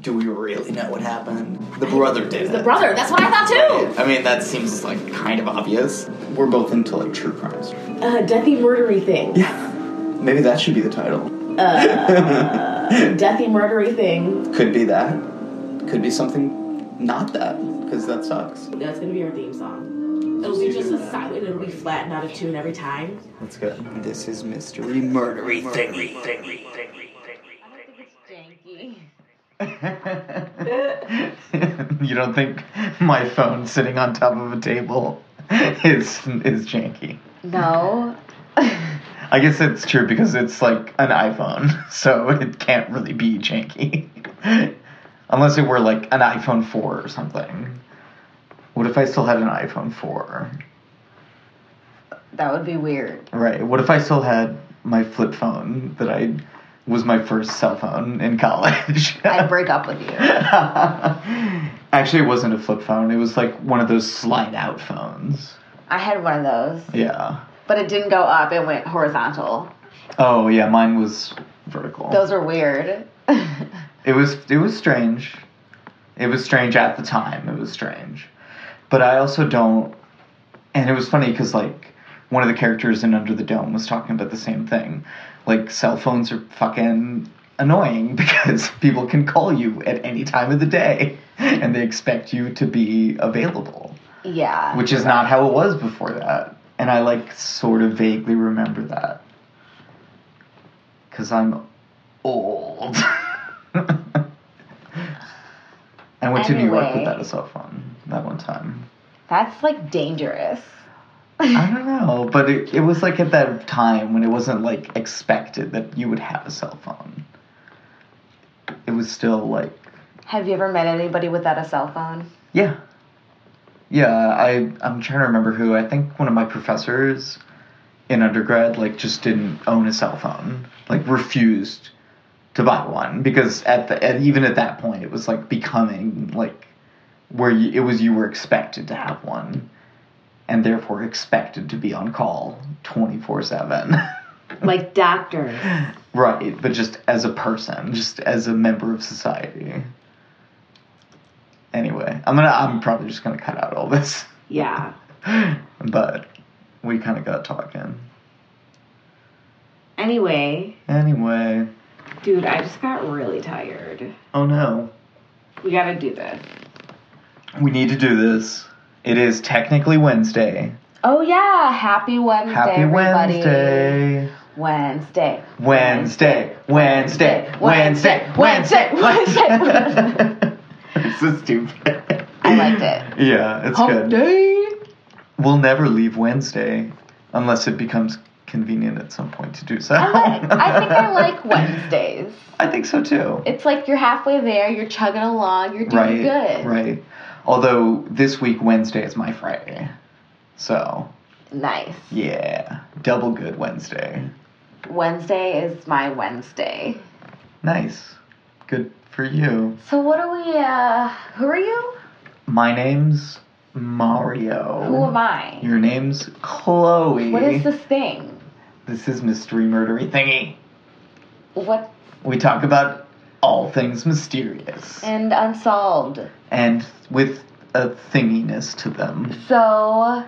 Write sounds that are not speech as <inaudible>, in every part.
Do we really know what happened? The brother did The it. brother. That's what I thought too. I mean, that seems like kind of obvious. We're both into like true crimes. Uh, deathy murdery thing. Yeah. Maybe that should be the title. Uh, <laughs> deathy murdery thing. Could be that. Could be something not that, because that sucks. That's gonna be our theme song. It'll be just a silent. It'll be flat and out of tune every time. That's good. This is mystery murdery thingy. <laughs> you don't think my phone sitting on top of a table is is janky? No. <laughs> I guess it's true because it's like an iPhone, <laughs> so it can't really be janky. Unless it were like an iPhone 4 or something. What if I still had an iPhone 4? That would be weird. Right. What if I still had my flip phone that I was my first cell phone in college? <laughs> I'd break up with you. <laughs> Actually, it wasn't a flip phone. It was like one of those slide out phones. I had one of those, Yeah. but it didn't go up, it went horizontal. Oh, yeah, mine was vertical. Those are weird. <laughs> It was it was strange. It was strange at the time. It was strange, but I also don't. And it was funny because like one of the characters in Under the Dome was talking about the same thing. Like cell phones are fucking annoying <laughs> because people can call you at any time of the day and they expect you to be available, yeah. which is not how it was before that. And I like sort of vaguely remember that because I'm old. <laughs> I went to New York Anyway. without a cell phone that one time. That's like dangerous. I don't know, but it, it was like at that time when it wasn't like expected that you would have a cell phone. It was still like, Have you ever met anybody without a cell phone? yeah. Yeah, I I'm trying to remember who. I think one of my professors in undergrad like just didn't own a cell phone. Like refused to buy one because at the at, even at that point it was like becoming like where you, it was you were expected to have one and therefore expected to be on call 24/7. <laughs> Like doctors. right, but just as a person, just as a member of society. Anyway, I'm to I'm probably just to cut out all this. Yeah. <laughs> but we kind of got talking. Anyway, Anyway, dude, I just got really tired. oh no. We gotta do this. We need to do this. It is technically Wednesday. Oh yeah, happy Wednesday, Happy everybody. Wednesday. Wednesday. Wednesday, Wednesday, Wednesday, Wednesday, Wednesday. so <laughs> stupid. I liked it. Yeah, it's Hump good. day. We'll never leave Wednesday unless it becomes convenient at some point to do so. I, like, I think I like <laughs> Wednesdays. I think so too. It's like you're halfway there, you're chugging along, you're doing right, good. right. Although this week Wednesday is my Friday, so Nice. yeah, double good Wednesday. Wednesday is my Wednesday. Nice, good for you. So what are we, uh, who are you? My name's Mario. Who am I? Your name's Chloe. What is this thing? This is mystery murdery thingy. What, We talk about all things mysterious and unsolved. and with a thinginess to them. So,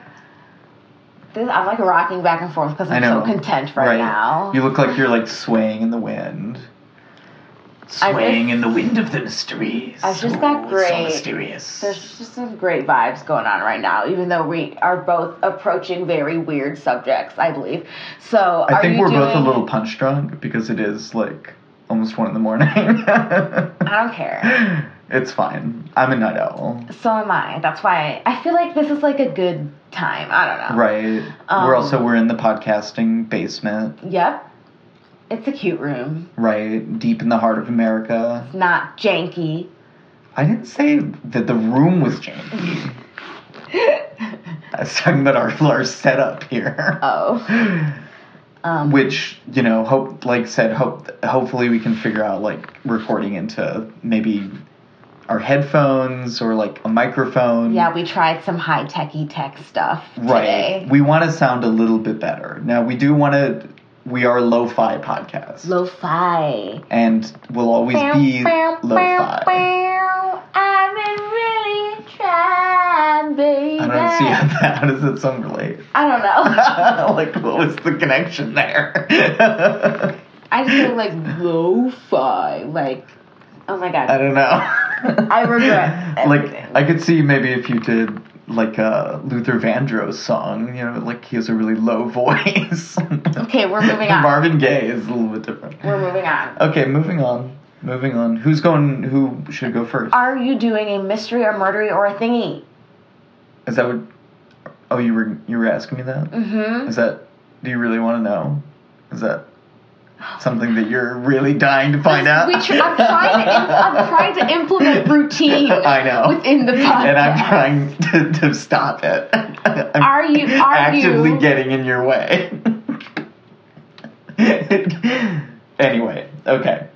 this, I'm like rocking back and forth because I'm so content right, now. You look like you're like swaying in the wind. Swaying just- in the wind of the mysteries. I've just got great- So mysterious. There's just some great vibes going on right now, even though we are both approaching very weird subjects, I believe. So I think we're both a little punch drunk because it is like almost one in the morning. <laughs> I don't care. it's fine. I'm a night owl. So am I. That's why I feel like this is like a good time. I don't know. Right. Um, we're also we're in the podcasting basement, Yep. It's a cute room. right? Deep in the heart of America. It's Not janky. I didn't say that the room was janky. <laughs> I was talking about our our setup here. Oh. <laughs> Um, Which, you know, hope like said, hope hopefully we can figure out like recording into maybe our headphones or like a microphone. yeah, we tried some high techy tech stuff Right. today. We want to sound a little bit better. Now we do want to. We are lo-fi podcast, Lo-fi. and we'll always be lo-fi. I've been really trying, baby. I don't see how, that, how does that song relate. I don't know. <laughs> like, what was the connection there? <laughs> I just feel like lo-fi. Like, oh my god. I don't know. I regret <laughs> Everything. like. I could see maybe if you did like a Luther Vandross song, you know, like he has a really low voice. Okay, we're moving on. Marvin Gaye is a little bit different. We're moving on. Okay, moving on. Moving on. Who's going? Who should go first? Are you doing a mystery or murdery or a thingy? Is that what? Oh, you were you were asking me that? Mm-hmm. Is that? Do you really want to know? Is that something that you're really dying to find out? We tr- I'm trying to im- I'm trying to implement routine. <laughs> I know. within the podcast. and I'm trying to, to stop it. <laughs> I'm Are you- are actively you- getting in your way? <laughs> anyway, okay.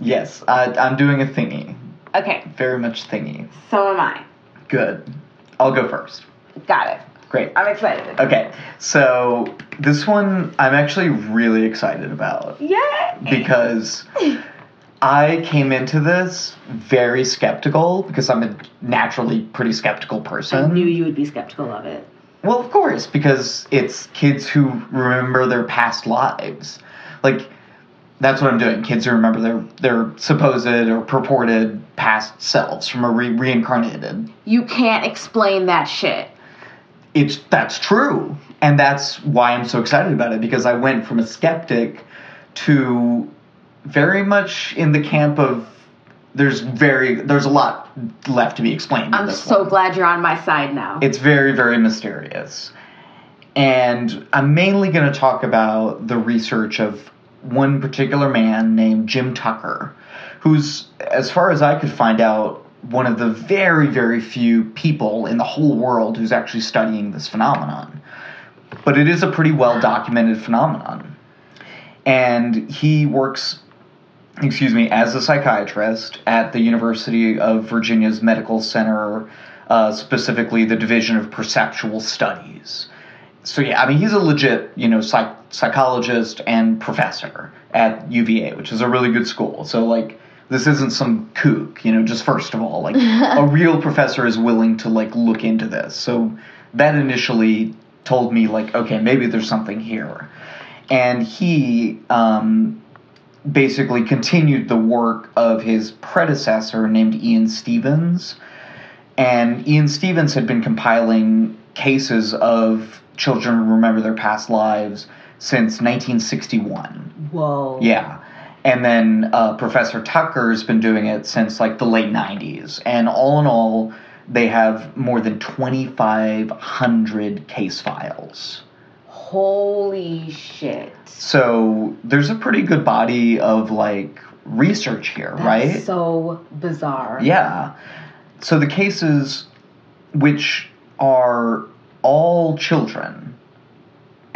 Yes, I, I'm doing a thingy. Okay, Very much thingy. so am I. Good. I'll go first. Got it. Great. I'm excited. Okay, so this one I'm actually really excited about Yeah. because I came into this very skeptical because I'm a naturally pretty skeptical person. I knew you would be skeptical of it. Well, of course, because it's kids who remember their past lives. Like that's what I'm doing. Kids who remember their their supposed or purported past selves from a re- reincarnated. You can't explain that shit. It's that's true, and that's why I'm so excited about it because I went from a skeptic to very much in the camp of there's very there's a lot left to be explained. I'm so one. glad you're on my side now. It's very, very mysterious. And I'm mainly going to talk about the research of one particular man named Jim Tucker, who's, as far as I could find out, one of the very, very few people in the whole world who's actually studying this phenomenon. But it is a pretty well documented phenomenon. And he works excuse me, as a psychiatrist at the University of Virginia's Medical Center, uh, specifically the Division of Perceptual Studies. So yeah, I mean he's a legit, you know, psych- psychologist and professor at UVA, which is a really good school. So like this isn't some kook, you know, just first of all, like <laughs> a real professor is willing to like look into this. So that initially told me like, okay, maybe there's something here. And he um, basically continued the work of his predecessor named Ian Stevens. And Ian Stevens had been compiling cases of children who remember their past lives since 1961. Whoa. Yeah. And then uh, Professor Tucker's been doing it since like the late 90s. And all in all, they have more than 2,500 case files. Holy shit. So there's a pretty good body of like research here, That's right? so bizarre. yeah. So the cases, which are all children,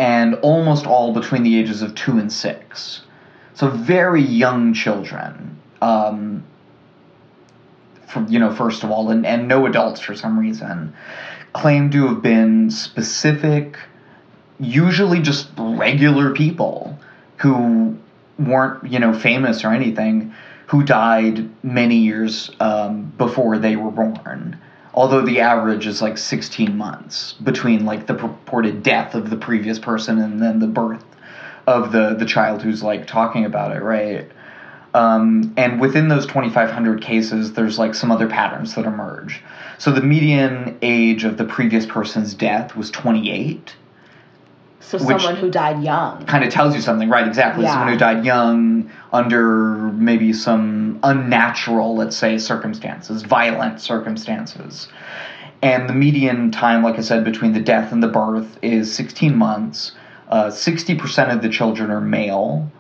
and almost all between the ages of two and six, so very young children. Um, you know, first of all, and, and no adults for some reason, claim to have been specific usually just regular people who weren't, you know, famous or anything, who died many years um, before they were born. Although the average is like 16 months between like the purported death of the previous person and then the birth of the the child who's like talking about it, right? Um, and within those 2,500 cases, there's like some other patterns that emerge. So the median age of the previous person's death was 28. So someone who died young. Kind of tells you something, right? Exactly. Yeah. Someone who died young under maybe some unnatural, let's say, circumstances, violent circumstances. And the median time, like I said, between the death and the birth is 16 months. Uh, 60% of the children are male.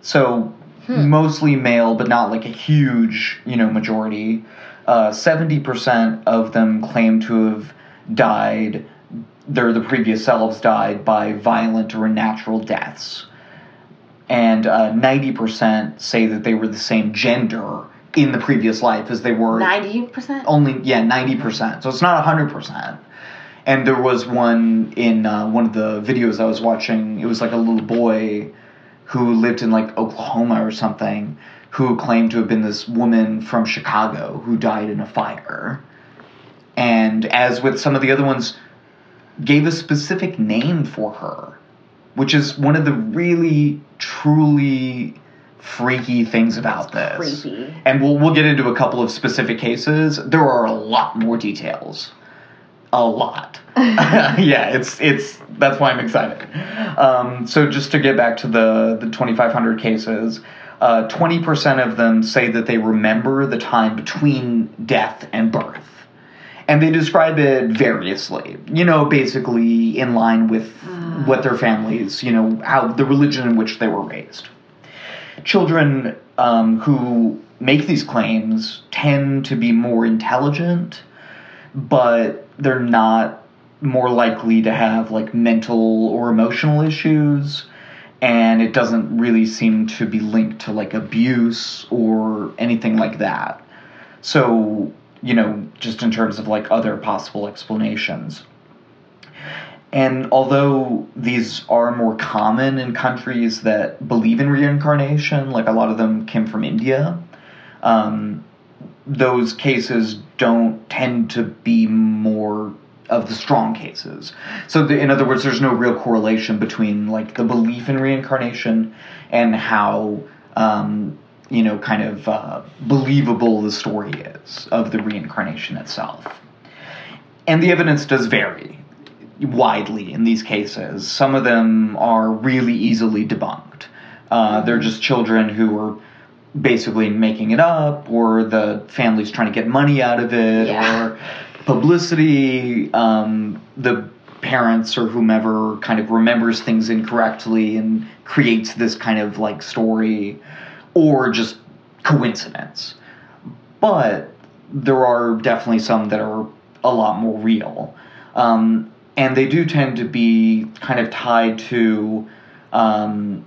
So mostly male, but not like a huge, you know, majority. Uh, 70% of them claim to have died, their the previous selves died by violent or unnatural deaths. And uh, 90% say that they were the same gender in the previous life as they were Ninety percent. only yeah 90% so it's not 100% and there was one in uh, one of the videos i was watching. It was like a little boy who lived in like oklahoma or something who claimed to have been this woman from chicago who died in a fire. And as with some of the other ones gave a specific name for her which is one of the really truly freaky things about this creepy. and we'll we'll get into a couple of specific cases. There are a lot more details. A lot. <laughs> <laughs> yeah, it's it's that's why I'm excited. Um, so just to get back to the the 2,500 cases, uh, 20% of them say that they remember the time between death and birth. And they describe it variously, you know, basically in line with what their families, you know, how the religion in which they were raised children um, who make these claims tend to be more intelligent, but they're not more likely to have like mental or emotional issues. And it doesn't really seem to be linked to like abuse or anything like that. So, you know, just in terms of like other possible explanations. And although these are more common in countries that believe in reincarnation, like a lot of them came from India, um, those cases don't tend to be more of the strong cases. So, the, in other words, there's no real correlation between like the belief in reincarnation and how um, you know kind of uh, believable the story is of the reincarnation itself. And the evidence does vary widely in these cases. Some of them are really easily debunked. Uh, they're just children who are basically making it up, or the family's trying to get money out of it, Yeah. or publicity. Um, the parents or whomever kind of remembers things incorrectly and creates this kind of like story, or just coincidence. But there are definitely some that are a lot more real. Um, and they do tend to be kind of tied to um,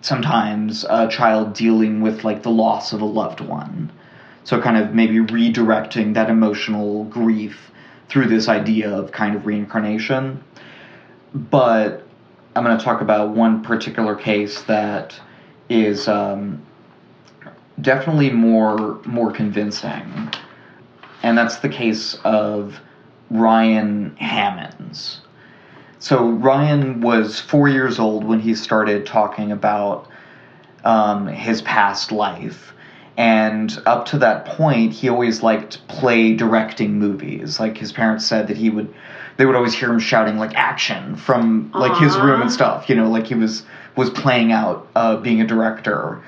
sometimes a child dealing with like the loss of a loved one. So, kind of maybe redirecting that emotional grief through this idea of kind of reincarnation. But I'm going to talk about one particular case that is um, definitely more more convincing, and that's the case of Ryan Hammons. So Ryan was four years old when he started talking about um, his past life. And up to that point, he always liked play directing movies. Like his parents said that he would, they would always hear him shouting like action from like his room and stuff. You know, like he was was playing out uh, being a director.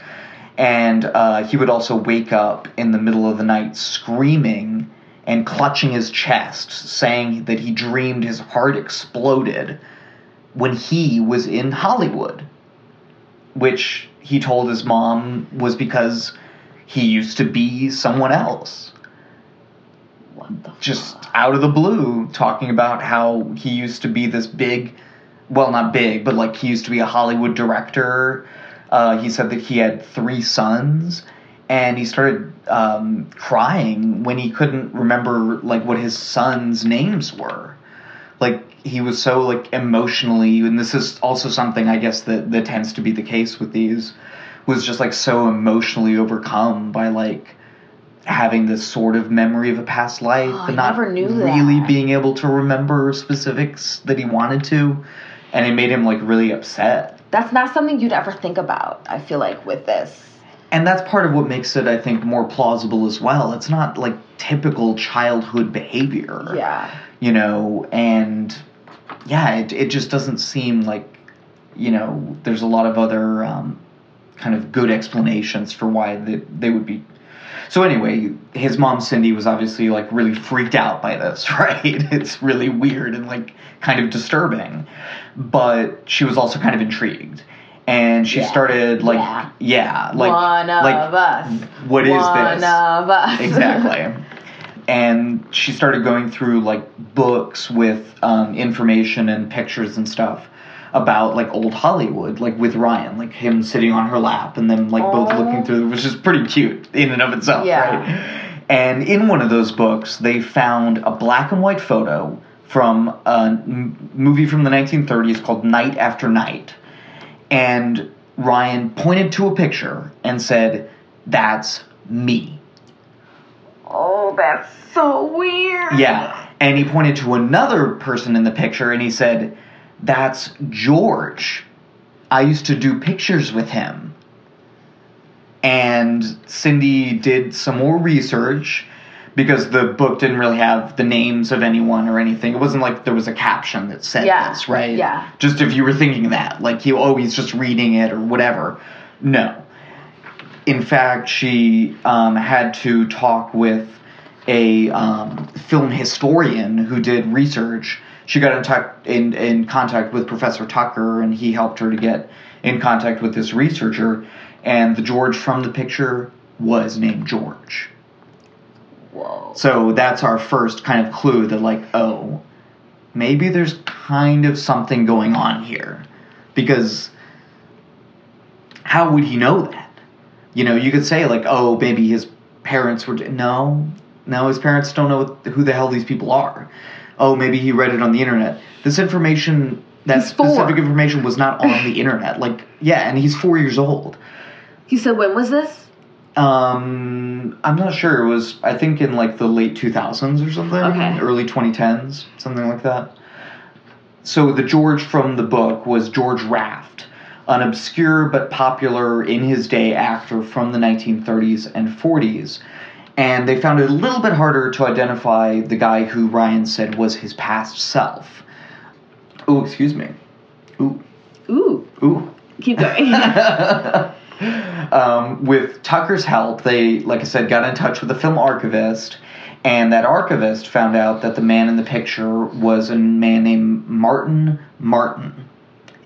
And uh, he would also wake up in the middle of the night screaming and clutching his chest, saying that he dreamed his heart exploded when he was in Hollywood, which he told his mom was because he used to be someone else. What the Just out of the blue, talking about how he used to be this big, well, not big, but like he used to be a Hollywood director. Uh, he said that he had three sons, and he started um, crying when he couldn't remember like what his sons' names were. Like he was so like emotionally, and this is also something I guess that that tends to be the case with these, was just like so emotionally overcome by like having this sort of memory of a past life, Oh, but not really that. being able to remember specifics that he wanted to, and it made him like really upset. That's not something you'd ever think about, I feel like, with this. and that's part of what makes it, I think, more plausible as well. It's not like typical childhood behavior. Yeah. You know, and yeah, it, it just doesn't seem like, you know, there's a lot of other um, kind of good explanations for why they, they would be. So anyway, his mom Cindy was obviously like really freaked out by this, <laughs> right? It's really weird and like kind of disturbing, but she was also kind of intrigued. And she Yeah. started like, Yeah. yeah, like, One of like, us. what is One this? of us. <laughs> exactly. And she started going through like books with um, information and pictures and stuff about like old Hollywood, like with Ryan, like him sitting on her lap and then like both looking oh. through, which is pretty cute in and of itself, Yeah. right? And in one of those books, they found a black and white photo from a m- movie from the 1930s called Night After Night. And Ryan pointed to a picture and said, That's me. Oh, that's so weird. Yeah. And he pointed to another person in the picture and he said, That's George. I used to do pictures with him. And Cindy did some more research because the book didn't really have the names of anyone or anything. It wasn't like there was a caption that said Yeah, this, right? yeah. Just if you were thinking that, like you oh he's just reading it or whatever. No. In fact, she um, had to talk with a um, film historian who did research. She got in, tuck in in contact with Professor Tucker, and he helped her to get in contact with this researcher. And the George from the picture was named George. Whoa. So that's our first kind of clue that, like, oh, maybe there's kind of something going on here. Because how would he know that? You know, you could say, like, oh, maybe his parents were. No, no, his parents don't know who the hell these people are. Oh, maybe he read it on the internet. This information, that specific information, was not on the internet. Like, yeah, and he's four years old. You said when was this? Um, I'm not sure. It was I think in like the late 2000s or something, Okay. early 2010s, something like that. So the George from the book was George Raft, an obscure but popular in his day actor from the 1930s and 40s. And they found it a little bit harder to identify the guy who Ryan said was his past self. Oh, excuse me. Ooh, Ooh. ooh. Keep going. <laughs> um, with Tucker's help, they, like I said, got in touch with the film archivist, and that archivist found out that the man in the picture was a man named Martin Martyn.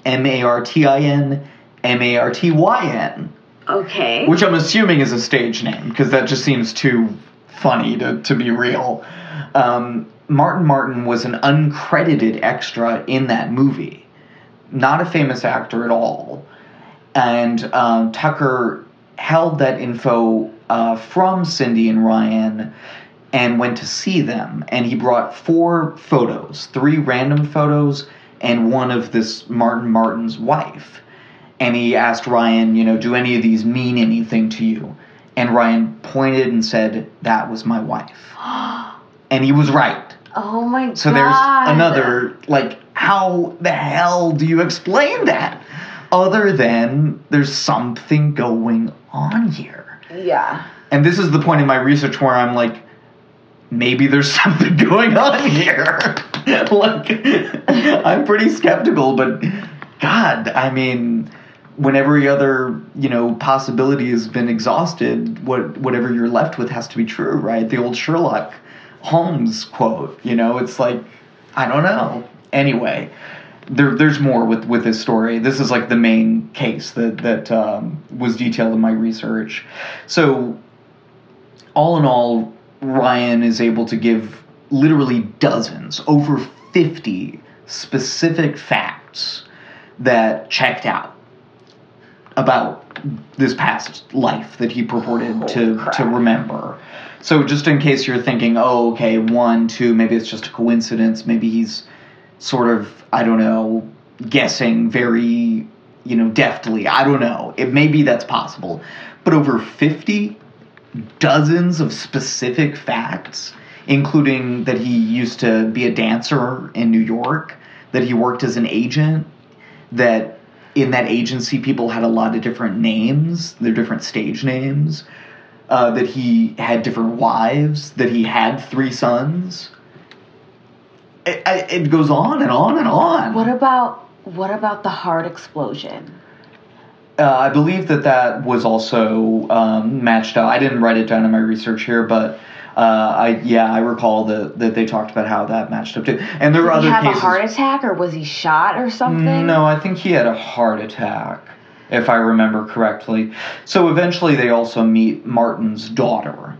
M A R T I N M A R T Y N. okay. Which I'm assuming is a stage name, because that just seems too funny to, to be real. Um, Martin Martyn was an uncredited extra in that movie, not a famous actor at all. And um, Tucker held that info uh, from Cindy and Ryan and went to see them. And he brought four photos three random photos and one of this Martin Martyn's wife. And he asked Ryan, you know, do any of these mean anything to you? And Ryan pointed and said, that was my wife. <gasps> and he was right. oh my god. So there's another, like, how the hell do you explain that? Other than there's something going on here. Yeah. And this is the point in my research where I'm like, maybe there's <laughs> something going on here. <laughs> like, <laughs> I'm pretty skeptical, but God, I mean, when every other you know possibility has been exhausted, what whatever you're left with has to be true, right? The old Sherlock Holmes quote. You know, it's like I don't know. Anyway, there, there's more with with this story. This is like the main case that that um, was detailed in my research. So, all in all, Ryan is able to give literally dozens, over fifty specific facts that checked out about this past life that he purported to crap. to remember. So just in case you're thinking, oh, okay, one, two, maybe it's just a coincidence. Maybe he's sort of, I don't know, guessing very, you know, deftly. I don't know. It maybe that's possible, but over fifty dozens of specific facts, including that he used to be a dancer in New York, that he worked as an agent, that in that agency, people had a lot of different names, their different stage names. Uh, that he had different wives, that he had three sons. It, it goes on and on and on. What about what about the heart explosion? Uh, I believe that that was also um, matched up. I didn't write it down in my research here, but uh, I yeah I recall that that they talked about how that matched up too. And there were Did other he have cases. a heart attack or was he shot or something? No, I think he had a heart attack, if I remember correctly. So eventually, they also meet Martin's daughter,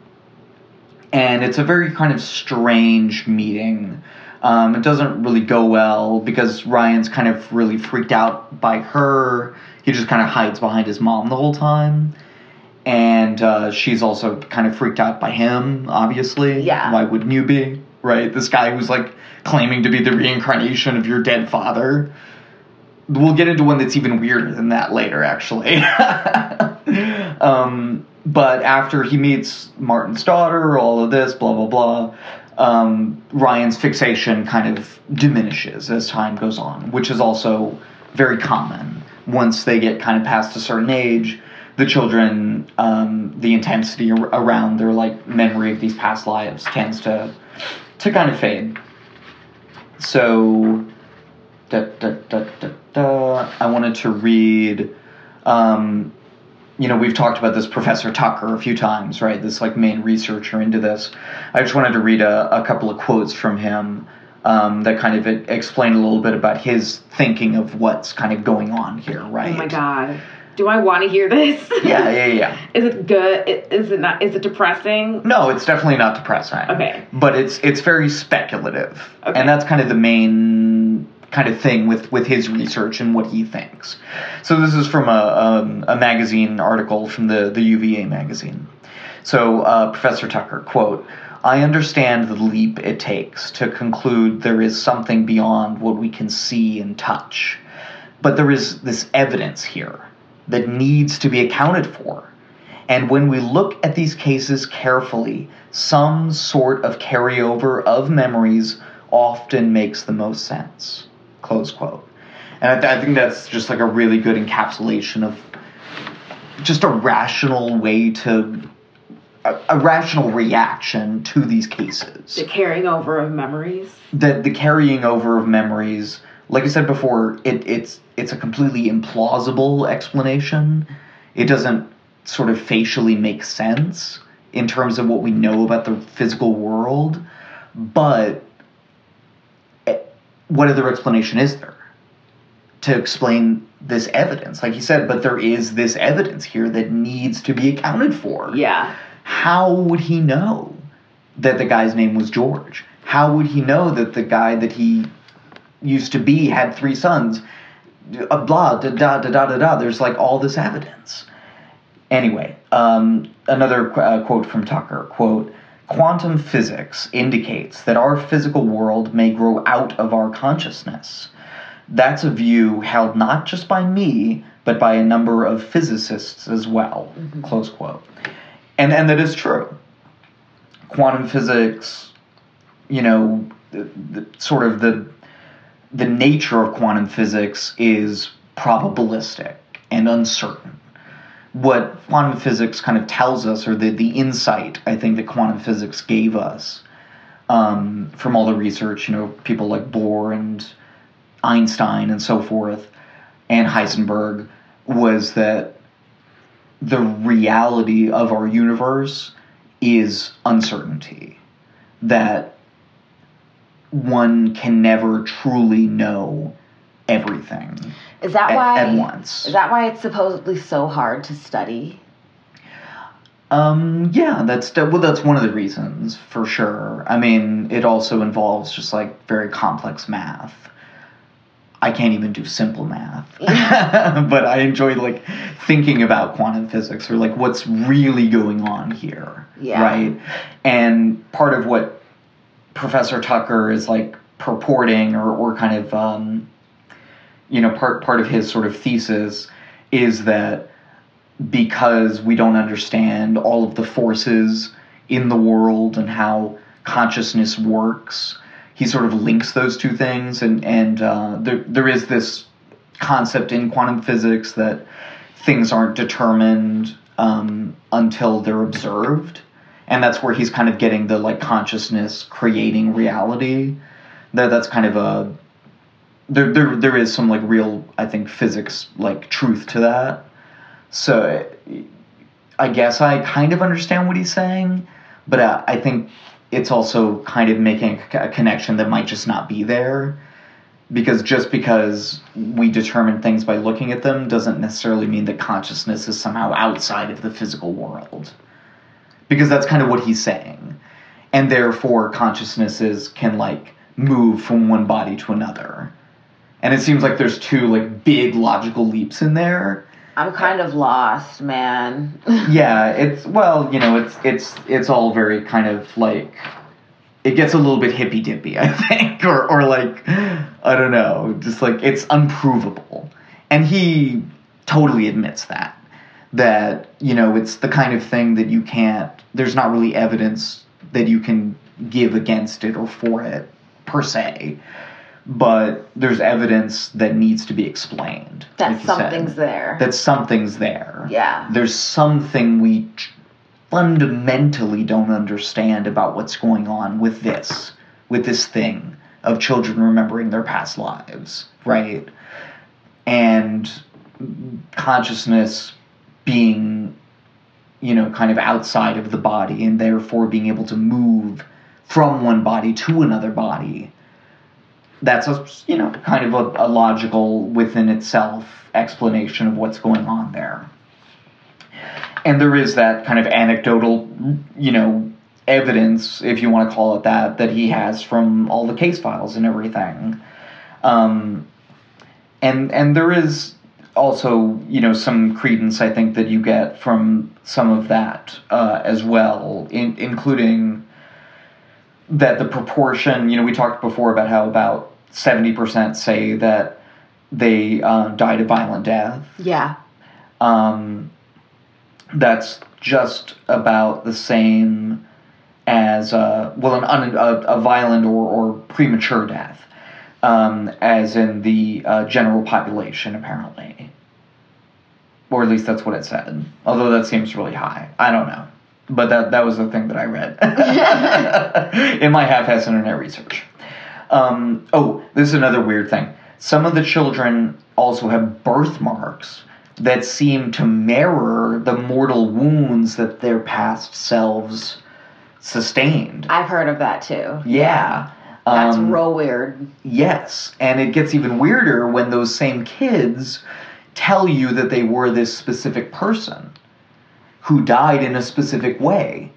and it's a very kind of strange meeting. Um, it doesn't really go well because Ryan's kind of really freaked out by her. He just kind of hides behind his mom the whole time. And uh, she's also kind of freaked out by him, obviously. Yeah. Why wouldn't you be? Right? This guy who's like claiming to be the reincarnation of your dead father. We'll get into one that's even weirder than that later, actually. <laughs> um, but after he meets Martin's daughter, all of this, blah, blah, blah, um, Ryan's fixation kind of diminishes as time goes on, which is also very common. Once they get kind of past a certain age, the children, um, the intensity ar- around their like memory of these past lives tends to to kind of fade. So, da, da, da, da, da, I wanted to read. Um, you know, we've talked about this Professor Tucker a few times, right? This like main researcher into this. I just wanted to read a, a couple of quotes from him um, that kind of explain a little bit about his thinking of what's kind of going on here, right? Oh my god. Do I want to hear this? <laughs> Yeah, yeah, yeah. Is it good? Is it not? Is it depressing? No, it's definitely not depressing. Okay. But it's it's very speculative. Okay. And that's kind of the main kind of thing with, with his research and what he thinks. So this is from a, um, a magazine article from the, the UVA magazine. So uh, Professor Tucker, quote, I understand the leap it takes to conclude there is something beyond what we can see and touch. But there is this evidence here that needs to be accounted for. And when we look at these cases carefully, some sort of carryover of memories often makes the most sense. Close quote. And I, th- I think that's just like a really good encapsulation of just a rational way to, a, a rational reaction to these cases The carrying over of memories. the the carrying over of memories like i said before it, it's it's a completely implausible explanation it doesn't sort of facially make sense in terms of what we know about the physical world but eh, what other explanation is there to explain this evidence like you said but there is this evidence here that needs to be accounted for Yeah. how would he know that the guy's name was George? How would he know that the guy that he used to be had three sons? Uh, blah, da, da, da, da, da, da. There's like all this evidence. Anyway, um, another qu- uh, quote from Tucker quote, Quantum physics indicates that our physical world may grow out of our consciousness. That's a view held not just by me, but by a number of physicists as well. Close quote. And and that is true. Quantum physics, you know, the, the, sort of the the nature of quantum physics is probabilistic and uncertain. What quantum physics kind of tells us, or the, the insight I think that quantum physics gave us um, from all the research, you know, people like Bohr and Einstein and so forth, and Heisenberg, was that the reality of our universe is uncertainty. That one can never truly know everything Is that at, why? at once. Is that why it's supposedly so hard to study? Um, yeah, that's well, that's one of the reasons for sure. I mean, it also involves just like very complex math. I can't even do simple math, <laughs> but I enjoy like thinking about quantum physics or like what's really going on here, Yeah. right? And part of what Professor Tucker is like purporting or, or kind of um, you know part part of his sort of thesis is that because we don't understand all of the forces in the world and how consciousness works, he sort of links those two things, and and uh, there there is this concept in quantum physics that things aren't determined um, until they're observed, and that's where he's kind of getting the like consciousness creating reality. That that's kind of a there there there is some like real I think physics like truth to that. So I guess I kind of understand what he's saying, but uh, I think it's also kind of making a connection that might just not be there because just because we determine things by looking at them doesn't necessarily mean that consciousness is somehow outside of the physical world because that's kind of what he's saying. And therefore consciousnesses can like move from one body to another. And it seems like there's two like big logical leaps in there. I'm kind of lost, man. <laughs> yeah it's well you know it's it's it's all very kind of like it gets a little bit hippy dippy i <laughs> think or or like i don't know just like it's unprovable. And he totally admits that that you know it's the kind of thing that you can't there's not really evidence that you can give against it or for it per se but there's evidence that needs to be explained that like you said something's there. that something's there. Yeah. There's something we fundamentally don't understand about what's going on with this, with this thing of children remembering their past lives, right? And consciousness being, you know, kind of outside of the body and therefore being able to move from one body to another body. That's a you know kind of a, a, logical within itself explanation of what's going on there. And there is that kind of anecdotal you know evidence if you want to call it that that he has from all the case files and everything. Um, and and there is also you know some credence i think that you get from some of that uh, as well in, including that the proportion, you know, we talked before about how about 70% say that they uh, died a violent death. yeah. Um, that's just about the same as, uh, well, an un, a, a violent or, or premature death, um, as in the uh, general population, apparently. Or at least that's what it said. Although that seems really high. I don't know. But that, that was the thing that I read <laughs> in my half-ass internet research. Um, oh, this is another weird thing. Some of the children also have birthmarks that seem to mirror the mortal wounds that their past selves sustained. I've heard of that too. Yeah. That's Um, real weird. Yes, and it gets even weirder when those same kids tell you that they were this specific person who died in a specific way,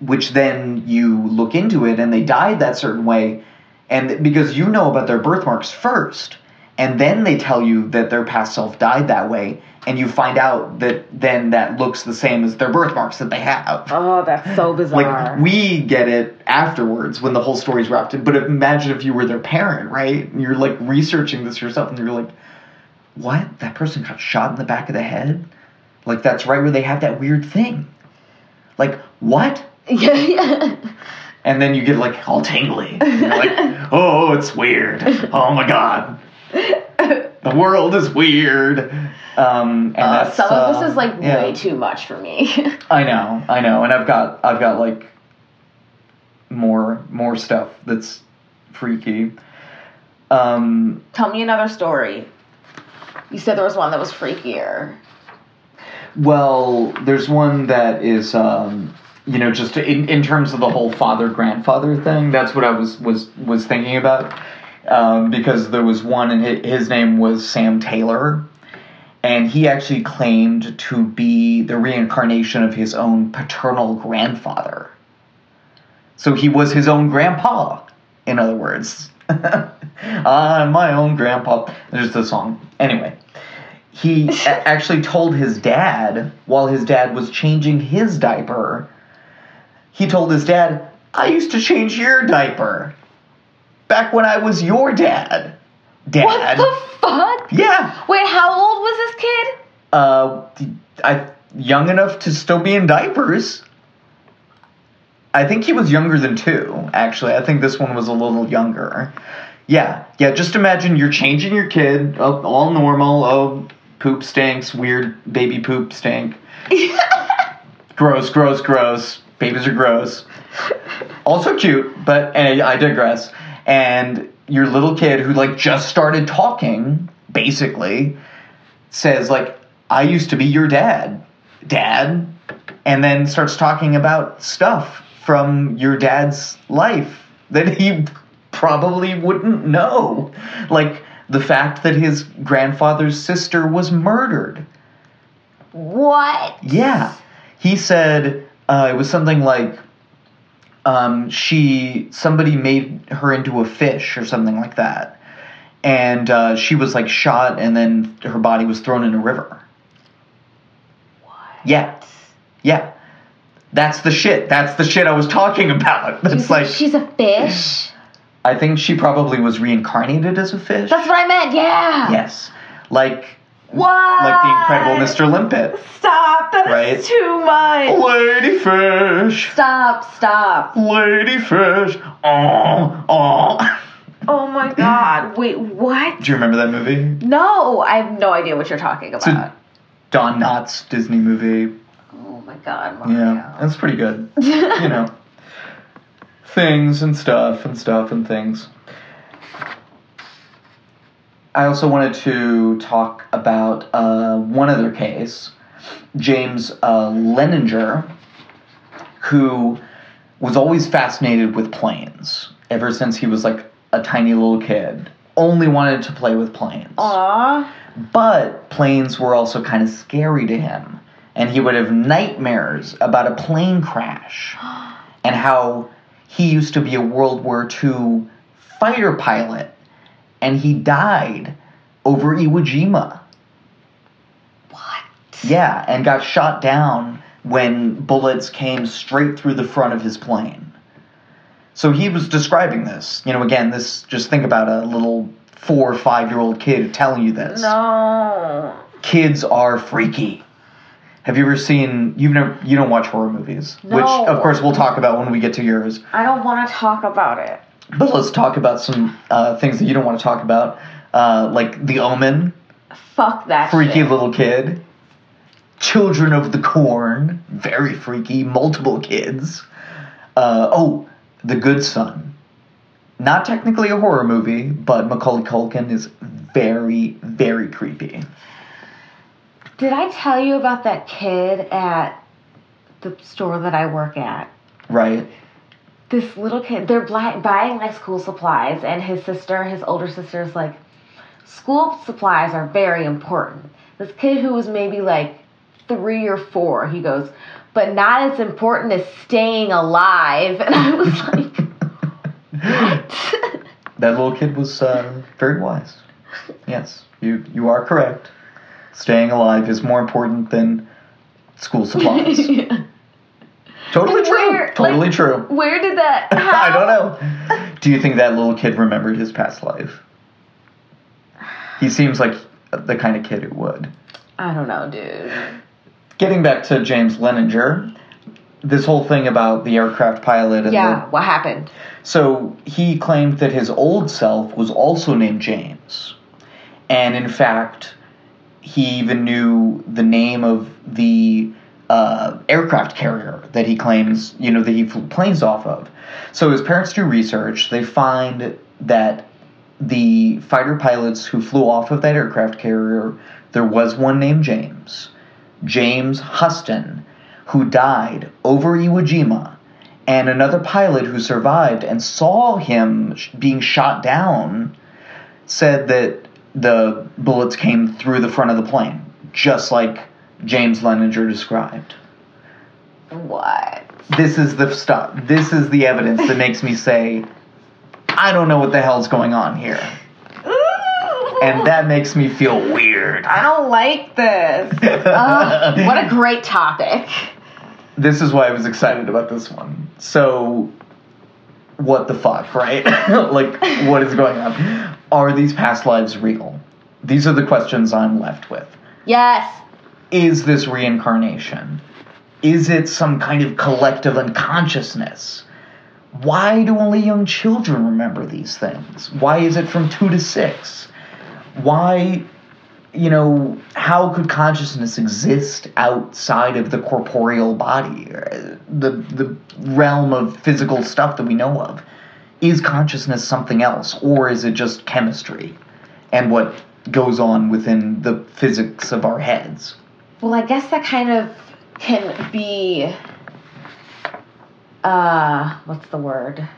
which then you look into it and they died that certain way, and because you know about their birthmarks first, and then they tell you that their past self died that way, and you find out that then that looks the same as their birthmarks that they have. Oh, that's so <laughs> bizarre. Like we get it afterwards when the whole story's wrapped in. But imagine if you were their parent, right? And you're like researching this yourself, and you're like, "What? That person got shot in the back of the head? Like that's right where they have that weird thing? Like what?" <laughs> yeah, yeah. And then you get like all tingly. And You're like, <laughs> "Oh, it's weird. Oh my god." The world is weird. Um, and Uh, some of this is like yeah. way too much for me. I know, I know, and I've got I've got like more more stuff that's freaky. Um, Tell me another story. You said there was one that was freakier. well, there's one that is um, you know just in, in terms of the whole father grandfather thing. That's what I was was was thinking about um, because there was one and his name was Sam Taylor. And he actually claimed to be the reincarnation of his own paternal grandfather. So he was his own grandpa, in other words. I'm <laughs> my own grandpa. There's the song. Anyway, he <laughs> actually told his dad while his dad was changing his diaper, he told his dad, I used to change your diaper back when I was your dad. Dad. What the fuck? Yeah. Wait, how old was this kid? Uh, I young enough to still be in diapers. I think he was younger than two. Actually, I think this one was a little younger. Yeah, yeah. Just imagine you're changing your kid, oh, all normal. Oh, poop stinks. Weird baby poop stink. <laughs> gross, gross, gross. Babies are gross. Also cute, but and I digress. And your little kid who like just started talking, basically, says like, "I used to be your dad, dad," and then starts talking about stuff from your dad's life that he probably wouldn't know. Like the fact that his grandfather's sister was murdered. What? Yeah. He said uh, it was something like um, she somebody made her into a fish or something like that, and uh, she was like shot, and then her body was thrown in a river. What? Yeah, yeah. That's the shit. That's the shit I was talking about. <laughs> That's like she's a fish. I think she probably was reincarnated as a fish. That's what I meant. Yeah. yes, like What? like the incredible Mr. Limpet, Stop. That is Right? too much. lady fish, Stop. Stop. lady fish. Oh, oh. Oh my god. <gasps> Wait. What? Do you remember that movie? No, I have no idea what you're talking It's a about. Don Knotts Disney movie. Oh my god, Mario. Yeah, that's pretty good. you know, <laughs> things and stuff and stuff and things. I also wanted to talk about uh, one other case, James uh, Leininger, who was always fascinated with planes ever since he was like a tiny little kid. Only wanted to play with planes. Aw. But planes were also kind of scary to him. And he would have nightmares about a plane crash <gasps> and how he used to be a World War II fighter pilot and he died over Iwo Jima. What? Yeah, and got shot down when bullets came straight through the front of his plane. So he was describing this. You know, again, this just think about a little four or five year old kid telling you this No. kids are freaky. Have you ever seen? You've never. You don't watch horror movies, which of course we'll talk about when we get to yours. I don't want to talk about it. But let's talk about some uh, things that you don't want to talk about, uh, like The Omen, Fuck that. freaky shit. little kid, Children of the Corn, very freaky, multiple kids. Uh, oh, The Good Son, not technically a horror movie, but Macaulay Culkin is very, very creepy. Did I tell you about that kid at the store that I work at? Right? This little kid, they're buying like school supplies, and his sister, his older sister, is like, school supplies are very important. This kid who was maybe like three or four, he goes, but not as important as staying alive. <laughs> And I was like, what? <laughs> That little kid was uh, very wise. Yes, you you are correct. Staying alive is more important than school supplies. <laughs> Totally true. Where- totally like, true. Where did that? <laughs> I don't know. Do you think that little kid remembered his past life? He seems like the kind of kid who would. I don't know, dude. Getting back to James Leininger, this whole thing about the aircraft pilot and Yeah, the, what happened? So he claimed that his old self was also named James. And in fact, he even knew the name of the uh, aircraft carrier that he claims, you know, that he flew planes off of. So his parents do research. They find that the fighter pilots who flew off of that aircraft carrier, there was one named James. James Huston, who died over Iwo Jima, and another pilot who survived and saw him being shot down said that the bullets came through the front of the plane, just like James Leininger described. What? This is the stuff. This is the evidence that makes me say, I don't know what the hell's going on here. And that makes me feel weird. I don't like this. <laughs> Ugh, what a great topic. this is why I was excited about this one. So, what the fuck, right? <laughs> like, what is going on? Are these past lives real? These are the questions I'm left with. Yes. Is this reincarnation? Is it some kind of collective unconsciousness? why do only young children remember these things? Why is it from two to six? Why, you know, how could consciousness exist outside of the corporeal body, the the realm of physical stuff that we know of? Is consciousness something else, or is it just chemistry and what goes on within the physics of our heads? Well, I guess that kind of can be uh what's the word?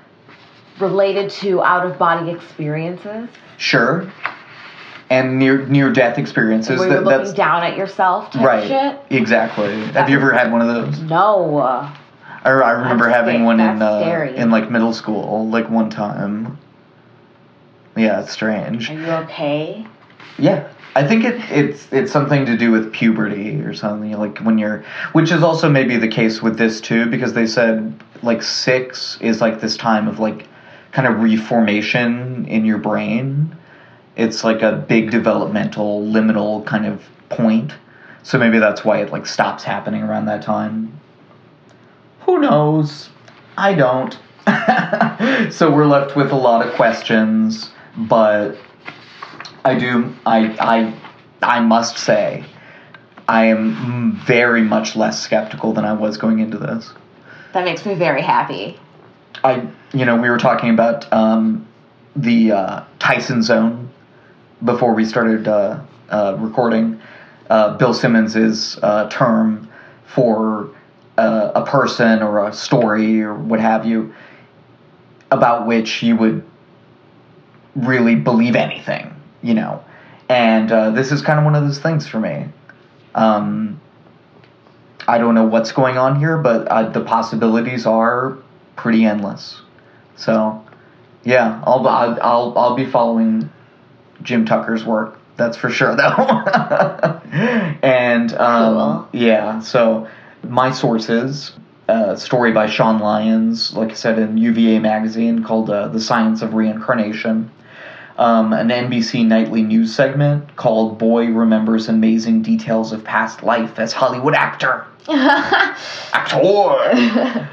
Related to out of body experiences. Sure. And near near death experiences. Where that- you're looking that's down at yourself type right. shit. Exactly. Have you ever had one of those? No. I, I remember That's having one in uh, in like middle school, like one time. Yeah, it's strange. Are you okay? Yeah, I think it, it's it's something to do with puberty or something like when you're, which is also maybe the case with this too, because they said like six is like this time of like kind of reformation in your brain. It's like a big developmental liminal kind of point. So maybe that's why it like stops happening around that time. Who knows? I don't. <laughs> so we're left with a lot of questions, but I do. I I I must say, I am very much less skeptical than I was going into this. That makes me very happy. I you know we were talking about um, the uh, Tyson Zone before we started uh, uh, recording. Uh, Bill Simmons's uh, term for uh, a person or a story or what have you about which you would really believe anything, you know. And uh, this is kind of one of those things for me. Um, I don't know what's going on here, but uh, the possibilities are pretty endless. So, yeah, I'll I'll I'll, be following Jim Tucker's work. That's for sure, <laughs> though. and um, yeah, so my sources. A story by Sean Lyons, like I said in UVA magazine, called uh, "The Science of Reincarnation." Um, an NBC nightly news segment called "Boy Remembers Amazing Details of Past Life as Hollywood Actor." <laughs> Actor. <laughs>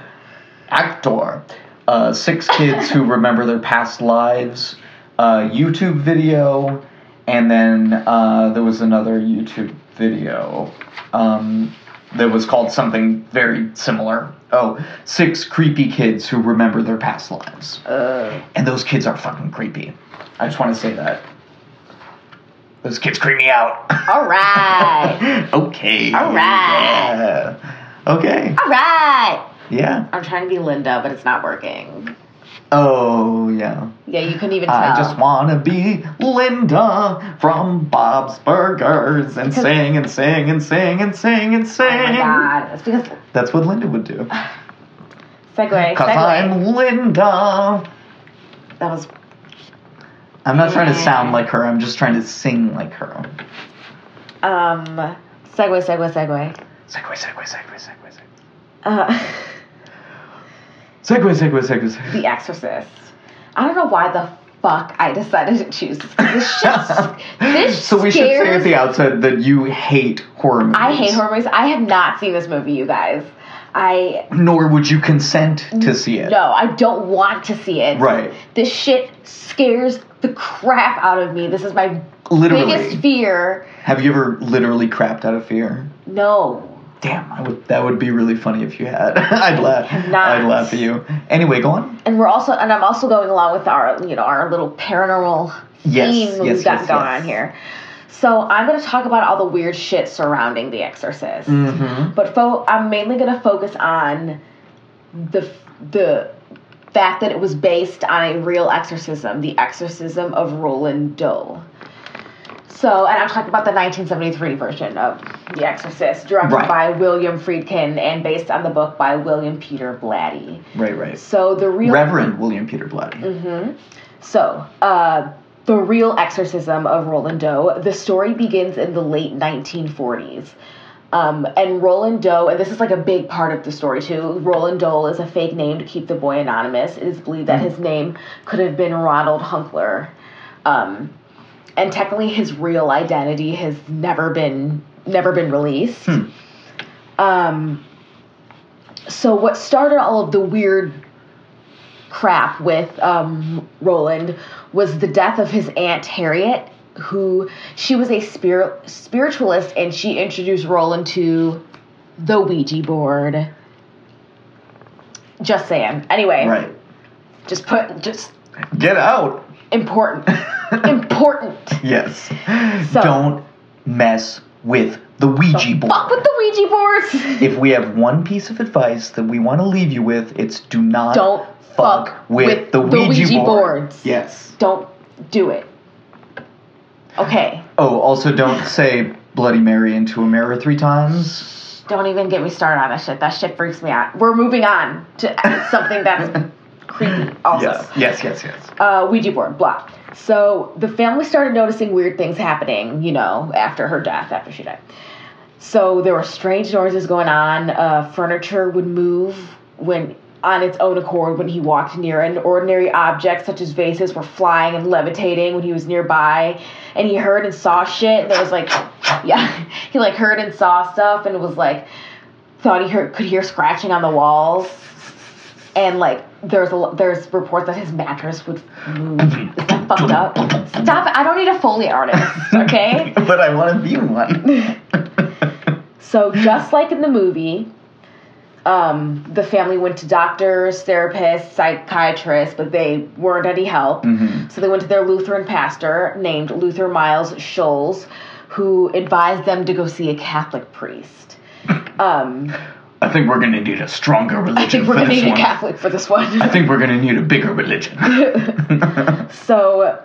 Actor. Uh, six kids who remember their past lives. Uh, YouTube video, and then uh, there was another YouTube video um, that was called something very similar. Oh, six creepy kids who remember their past lives. And those kids are fucking creepy. I just want to say that. Those kids creep me out. All right. <laughs> okay. All right. Yeah. Okay. All right. Yeah. I'm trying to be Linda, but it's not working. Oh, yeah. Yeah, you couldn't even tell. I just want to be Linda from Bob's Burgers and sing and sing and sing and sing and sing. Oh my god. It's because That's what Linda would do. <sighs> Segway. Because segue. I'm Linda. That was I'm not trying to sound like her, I'm just trying to sing like her. um segue, segue, segue. Segue, segue, segue, segue, segue. Uh, Segue, segue, segue, segue. the Exorcist. I don't know why the fuck I decided to choose this. This shit. <laughs> this So we should say at the outset that you hate horror movies. I hate horror movies. I have not seen this movie, you guys. I Nor would you consent to see it. no, I don't want to see it. Right. This shit scares the crap out of me. This is my Literally. biggest fear. Have you ever literally crapped out of fear? No. Damn, I would, that would be really funny if you had. <laughs> I'd laugh. I'd laugh at you. Anyway, go on. And we're also and I'm also going along with our you know our little paranormal Yes, theme yes, we've got yes, going yes. on here. So I'm going to talk about all the weird shit surrounding The Exorcist. Mm-hmm. But fo- I'm mainly going to focus on the the fact that it was based on a real exorcism, the exorcism of Roland Doe. So, and I'm talking about the 1973 version of The Exorcist, directed Right. by William Friedkin and based on the book by William Peter Blatty. Right, right. So the real Reverend William Peter Blatty. Mm-hmm. So, uh, the real exorcism of Roland Doe. The story begins in the late 1940s. Um, and Roland Doe, and this is like a big part of the story too. Roland Doe is a fake name to keep the boy anonymous. It is believed that his name could have been Ronald Hunkeler. Um, and technically, his real identity has never been never been released. Um, so what started all of the weird crap with um, Roland was the death of his aunt Harriet, who she was a spirit spiritualist, and she introduced Roland to the Ouija board. Just saying. Anyway, Right. just put just Get out. important, <laughs> important. Yes. So- Don't mess with the Ouija board. Fuck with the Ouija boards. If we have one piece of advice that we want to leave you with, it's do not Don't fuck with, with the the Ouija, Ouija board. boards. Yes. Don't do it. Okay. Oh, also don't say Bloody Mary into a mirror three times. Don't even get me started on that shit. That shit freaks me out. We're moving on to something that's <laughs> creepy. Also, Yes. Yes, yes, yes. uh, Ouija board, blah. So the family started noticing weird things happening. You know, after her death, after she died. So there were strange noises going on. Uh, furniture would move when on its own accord when he walked near it. And ordinary objects such as vases were flying and levitating when he was nearby. And he heard and saw shit. And there was like, <laughs> yeah, he like heard and saw stuff and was like, thought he heard could hear scratching on the walls. And like there's a there's reports that his mattress would move. <laughs> Is that fucked up? Stop it! I don't need a foley artist. Okay. <laughs> but I want to be one. So just like in the movie, um, the family went to doctors, therapists, psychiatrists, but they weren't any help. So they went to their Lutheran pastor named Luther Miles Scholes, who advised them to go see a Catholic priest. Um, I think we're going to need a stronger religion I think we're gonna this need a. Catholic for this one. I think we're going to need a bigger religion. <laughs> <laughs> So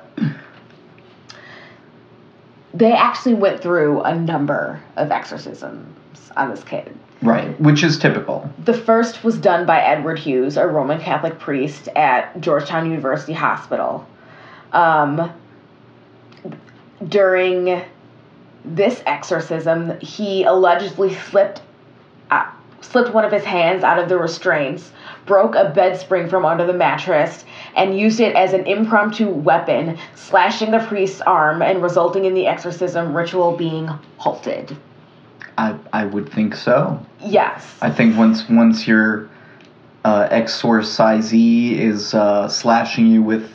they actually went through a number of exorcisms on this kid. Right, which is typical. The first was done by Edward Hughes, a Roman Catholic priest at Georgetown University Hospital. Um, during this exorcism, he allegedly slipped uh, slipped one of his hands out of the restraints, broke a bed spring from under the mattress, and used it as an impromptu weapon, slashing the priest's arm and resulting in the exorcism ritual being halted. I, I would think so. Yes. I think once once your uh, exorcisee is uh, slashing you with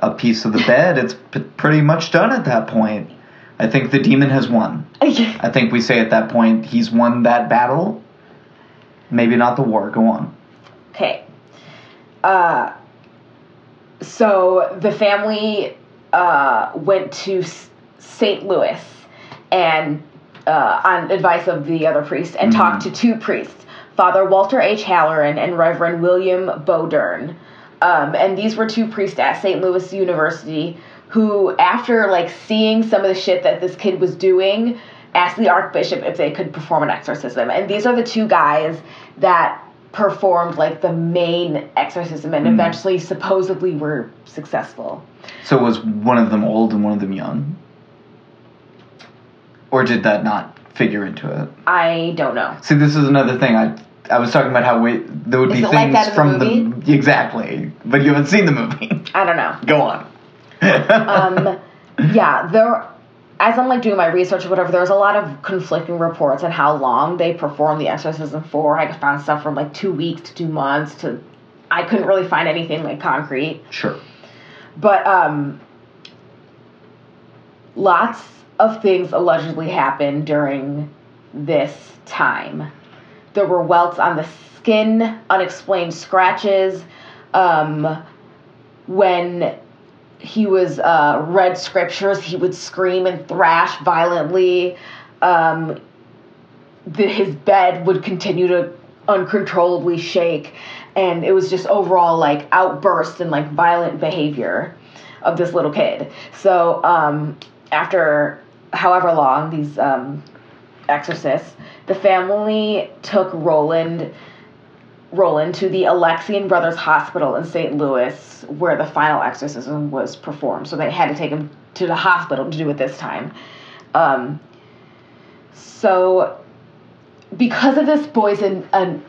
a piece of the <laughs> bed, it's p- pretty much done at that point. I think the demon has won. <laughs> I think we say at that point he's won that battle. Maybe not the war. Go on. Okay. Uh, so the family uh, went to S- St. Louis and uh, on advice of the other priest and talked to two priests, Father Walter H. Halloran and Reverend William Bowdern. Um, and these were two priests at St. Louis University who, after like seeing some of the shit that this kid was doing, asked the archbishop if they could perform an exorcism. And these are the two guys that performed like the main exorcism and eventually supposedly were successful. So was one of them old and one of them young? Or did that not figure into it? I don't know. See, this is another thing. I I was talking about how we there would Is be like things the from movie? the exactly, but you haven't seen the movie. I don't know. Go on. um, yeah, there. As I'm like doing my research or whatever, there's a lot of conflicting reports on how long they performed the exorcism for. I found stuff from like two weeks to two months to. I couldn't really find anything like concrete, Sure. but um, lots of things allegedly happened during this time. There were welts on the skin, unexplained scratches. Um, when he was uh, read scriptures, he would scream and thrash violently. Um, the, his bed would continue to uncontrollably shake, and it was just overall like outburst and like violent behavior of this little kid. So um, after however long these um, exorcists, the family took Roland Roland to the Alexian Brothers Hospital in St. Louis, where the final exorcism was performed. So they had to take him to the hospital to do it this time. Um, so, because of this poison, and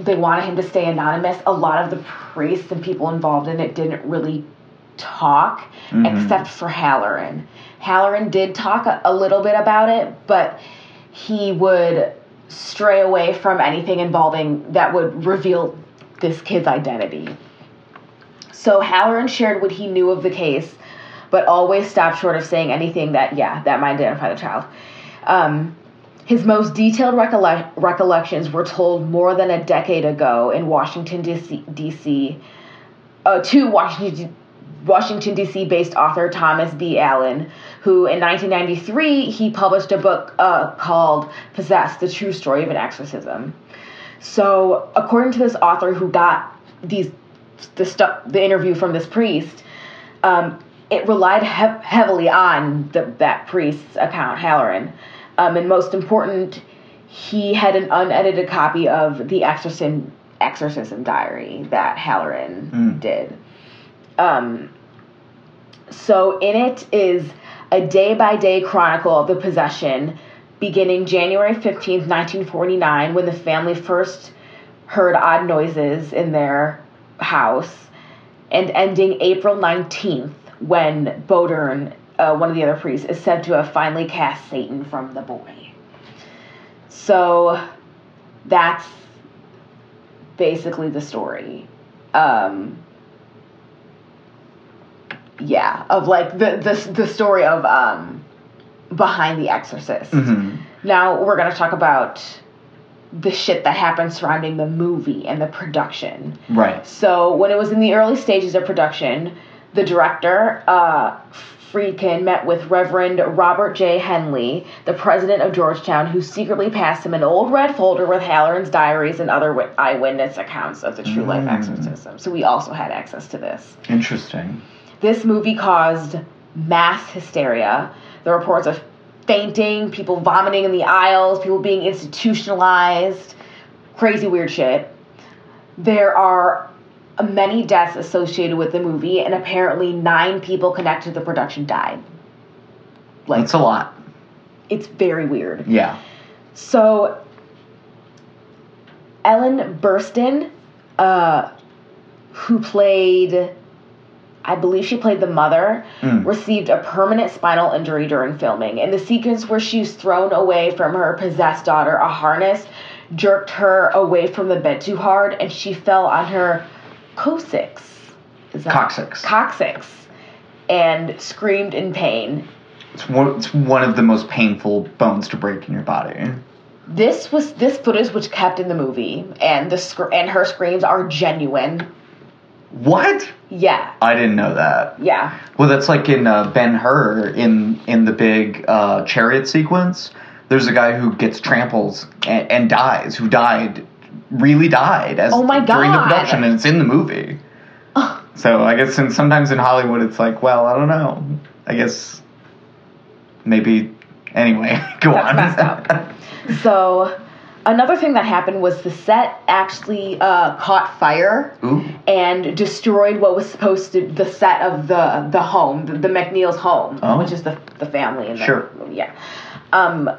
they wanted him to stay anonymous, a lot of the priests and people involved in it didn't really talk, except for Halloran. Halloran did talk a, a little bit about it, but he would stray away from anything involving that would reveal this kid's identity. So Halloran shared what he knew of the case, but always stopped short of saying anything that, yeah, that might identify the child. Um, his most detailed recolle- recollections were told more than a decade ago in Washington, D.C., uh, to Washington D.C. based author Thomas B. Allen, who in 1993 he published a book uh, called "Possessed: The True Story of an Exorcism." So, according to this author who got these the stuff, the interview from this priest, um, it relied he- heavily on the, that priest's account, Halloran. Um, and most important, he had an unedited copy of the exorcism exorcism diary that Halloran Mm. did. Um, so in it is a day by day chronicle of the possession beginning January 15th, 1949, when the family first heard odd noises in their house, and ending April 19th, when Bowdern, uh, one of the other priests, is said to have finally cast Satan from the boy. So that's basically the story. Um, yeah, of like the the the story of um behind the Exorcist. Mhm. Now we're gonna talk about the shit that happened surrounding the movie and the production. Right. So when it was in the early stages of production, the director, uh, Friedkin, met with Reverend Robert J. Henle, the president of Georgetown, who secretly passed him an old red folder with Halloran's diaries and other eyewitness accounts of the true life exorcism. So we also had access to this. Interesting. This movie caused mass hysteria. The reports of fainting, people vomiting in the aisles, people being institutionalized, crazy weird shit. There are many deaths associated with the movie, and apparently nine people connected to the production died. Like That's a lot. it's very weird. Yeah. So, Ellen Burstyn, uh, who played, I believe she played the mother, Mm. received a permanent spinal injury during filming. In the sequence where she's thrown away from her possessed daughter, a harness jerked her away from the bed too hard, and she fell on her coccyx. Is that Coccyx. Coccyx, and screamed in pain. It's one, it's one of the most painful bones to break in your body. This was this footage was kept in the movie, and the sc- and her screams are genuine. What? Yeah, I didn't know that. yeah, Well, that's like in uh, Ben Hur in in the big uh, chariot sequence. There's a guy who gets trampled and, and dies, who died, really died as Oh my God. during the production, and it's in the movie. so I guess in, sometimes in Hollywood, it's like, well, I don't know. I guess maybe. Anyway, <laughs> go That's on. <laughs> So another thing that happened was the set actually uh, caught fire Ooh. and destroyed what was supposed to the set of the the home, the, the MacNeil's home, Oh. which is the the family in the Sure. yeah. Um,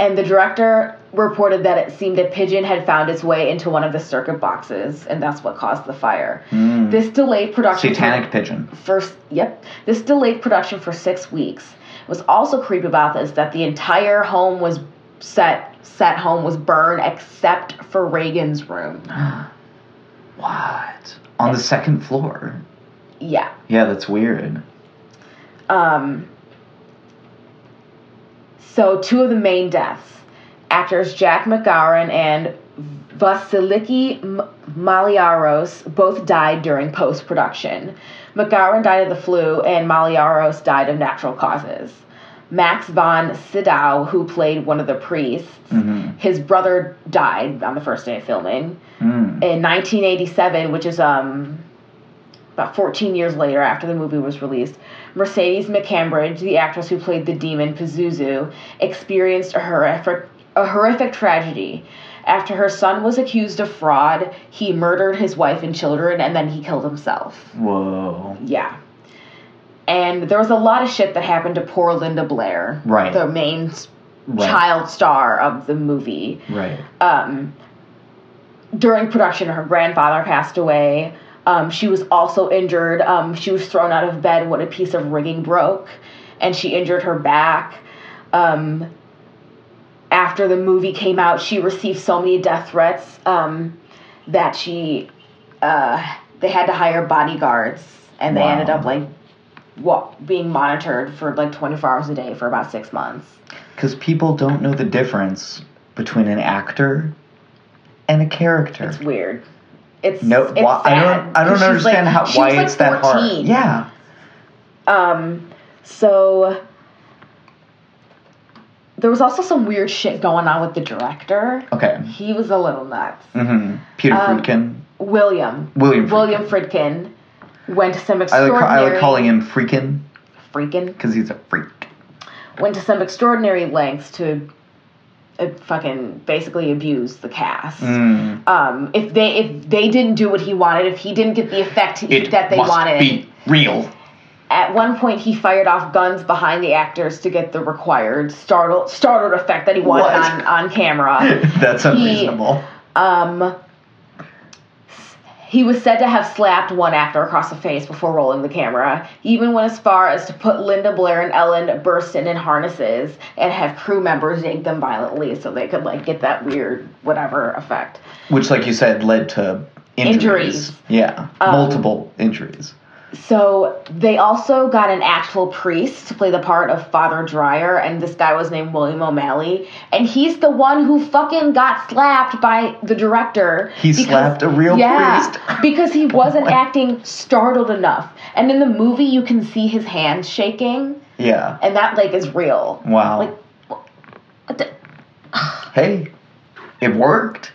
and the director reported that it seemed a pigeon had found its way into one of the circuit boxes, and that's what caused the fire. This delayed production. Satanic pigeon. first yep this delayed production for six weeks what's also creepy about this that the entire home was set set home was burned except for Regan's room <gasps> What? On the second floor. yeah Yeah, that's weird. um so two of the main deaths actors jack mcgowan and vasiliki maliaros both died during post-production mcgowan died of the flu and maliaros died of natural causes max von sydow who played one of the priests his brother died on the first day of filming Mm. in 1987 which is um about 14 years later after the movie was released, Mercedes McCambridge, the actress who played the demon Pazuzu, experienced a horrific, a horrific tragedy. After her son was accused of fraud, he murdered his wife and children and then he killed himself. Whoa. Yeah. And there was a lot of shit that happened to poor Linda Blair, Right. the main Right. child star of the movie Right. um, during production, her grandfather passed away. Um, she was also injured. Um, she was thrown out of bed when a piece of rigging broke, and she injured her back. Um, after the movie came out, she received so many death threats um, that she uh, they had to hire bodyguards, and they Wow. ended up like what being monitored for like 24 hours a day for about six months. Because people don't know the difference between an actor and a character. It's weird. It's no, it's why, I don't. I don't <laughs> understand like- how why like, it's that hard. Yeah. Um, so there was also some weird shit going on with the director. Okay. He was a little nuts. Mm-hmm. Peter Um, Friedkin. William. William. Friedkin. William Friedkin went to some I like, extraordinary. I like calling him Freakin Freakin because he's a freak. went to some extraordinary lengths to uh, fucking basically abuse the cast. Mm. Um, if they if they didn't do what he wanted, if he didn't get the effect he, that they wanted, to be real. at one point he fired off guns behind the actors to get the required startled startled effect that he wanted What? on on camera. <laughs> That's unreasonable. Um, he was said to have slapped one actor across the face before rolling the camera. He even went as far as to put Linda Blair and Ellen Burstyn in harnesses and have crew members yank them violently so they could like get that weird whatever effect. Which, like you said, led to injuries. Injuries. Yeah, Um, multiple injuries. So they also got an actual priest to play the part of Father Dreyer, and this guy was named William O'Malley, and he's the one who fucking got slapped by the director. He slapped a real yeah, priest? <laughs> because he wasn't oh acting startled enough. And in the movie, you can see his hands shaking, Yeah. and that like is real. Wow. Like, what the- hey, it worked.